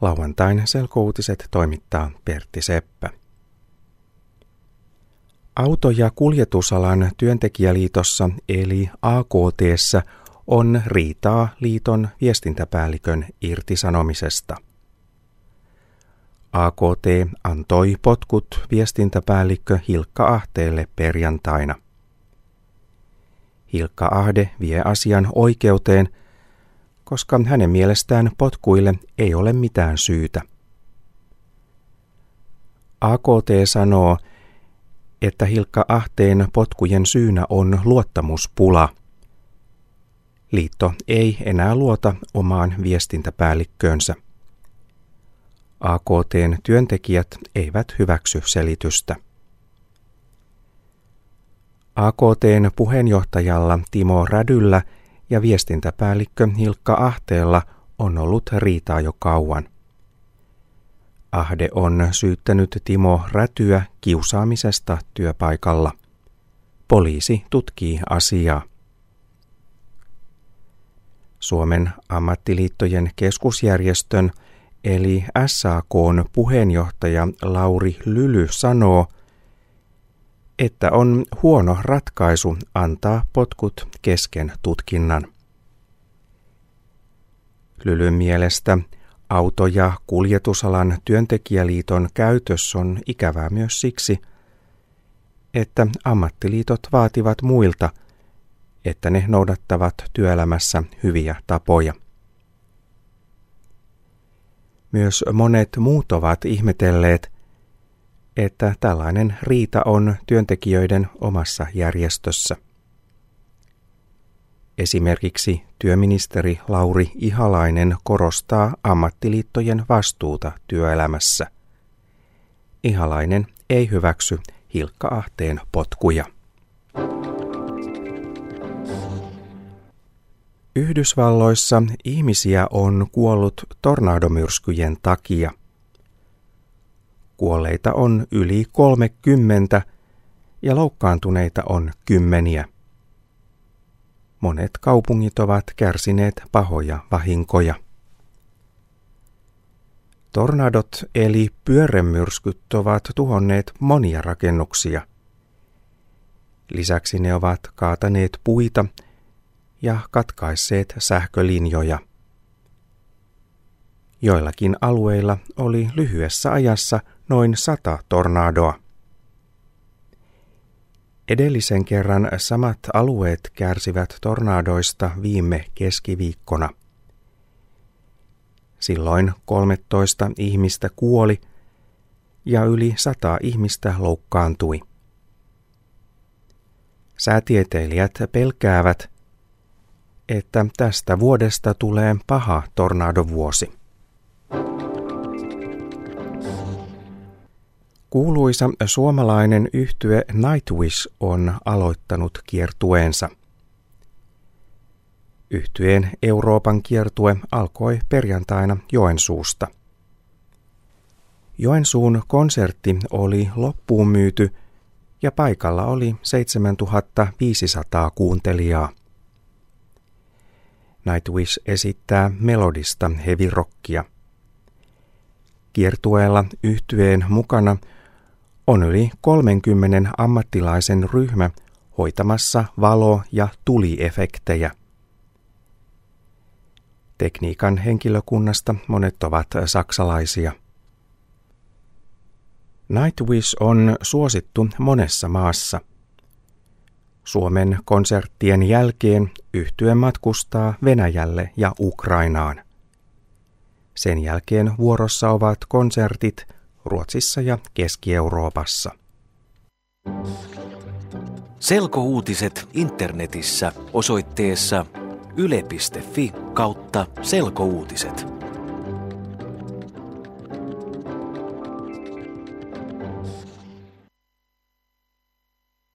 Lauantain selkouutiset toimittaa Pertti Seppä. Auto- ja kuljetusalan työntekijäliitossa eli AKTssä on riitaa liiton viestintäpäällikön irtisanomisesta. AKT antoi potkut viestintäpäällikkö Hilkka Ahteelle perjantaina. Hilkka Ahde vie asian oikeuteen – koska hänen mielestään potkuille ei ole mitään syytä. AKT sanoo, että Hilkka Ahteen potkujen syynä on luottamuspula. Liitto ei enää luota omaan viestintäpäällikköönsä. AKTn työntekijät eivät hyväksy selitystä. AKTn puheenjohtajalla Timo Rädyllä – ja viestintäpäällikkö Hilkka Ahteella on ollut riitaa jo kauan. Ahde on syyttänyt Timo Rätyä kiusaamisesta työpaikalla. Poliisi tutkii asiaa. Suomen ammattiliittojen keskusjärjestön eli SAKn puheenjohtaja Lauri Lyly sanoo, että on huono ratkaisu antaa potkut kesken tutkinnan. Lylyn mielestä auto- ja kuljetusalan työntekijäliiton käytös on ikävää myös siksi, että ammattiliitot vaativat muilta, että ne noudattavat työelämässä hyviä tapoja. Myös monet muut ovat ihmetelleet, että tällainen riita on työntekijöiden omassa järjestössä. Esimerkiksi työministeri Lauri Ihalainen korostaa ammattiliittojen vastuuta työelämässä. Ihalainen ei hyväksy Hilkka Ahteen potkuja. Yhdysvalloissa ihmisiä on kuollut tornadomyrskyjen takia – Kuolleita on yli 30 ja loukkaantuneita on kymmeniä. Monet kaupungit ovat kärsineet pahoja vahinkoja. Tornadot eli pyörremyrskyt ovat tuhonneet monia rakennuksia. Lisäksi ne ovat kaataneet puita ja katkaisseet sähkölinjoja. Joillakin alueilla oli lyhyessä ajassa noin sata tornadoa. Edellisen kerran samat alueet kärsivät tornadoista viime keskiviikkona. Silloin 13 ihmistä kuoli ja yli sata ihmistä loukkaantui. Säätieteilijät pelkäävät, että tästä vuodesta tulee paha tornadovuosi. Kuuluisa suomalainen yhtye Nightwish on aloittanut kiertueensa. Yhtyeen Euroopan kiertue alkoi perjantaina Joensuusta. Joensuun konsertti oli loppuun myyty ja paikalla oli 7500 kuuntelijaa. Nightwish esittää melodista hevirokkia. Kiertueella yhtyeen mukana – on yli 30 ammattilaisen ryhmä hoitamassa valo- ja tuliefektejä. Tekniikan henkilökunnasta monet ovat saksalaisia. Nightwish on suosittu monessa maassa. Suomen konserttien jälkeen yhtye matkustaa Venäjälle ja Ukrainaan. Sen jälkeen vuorossa ovat konsertit – Ruotsissa ja Keski-Euroopassa. Selkouutiset internetissä osoitteessa yle.fi kautta selkouutiset.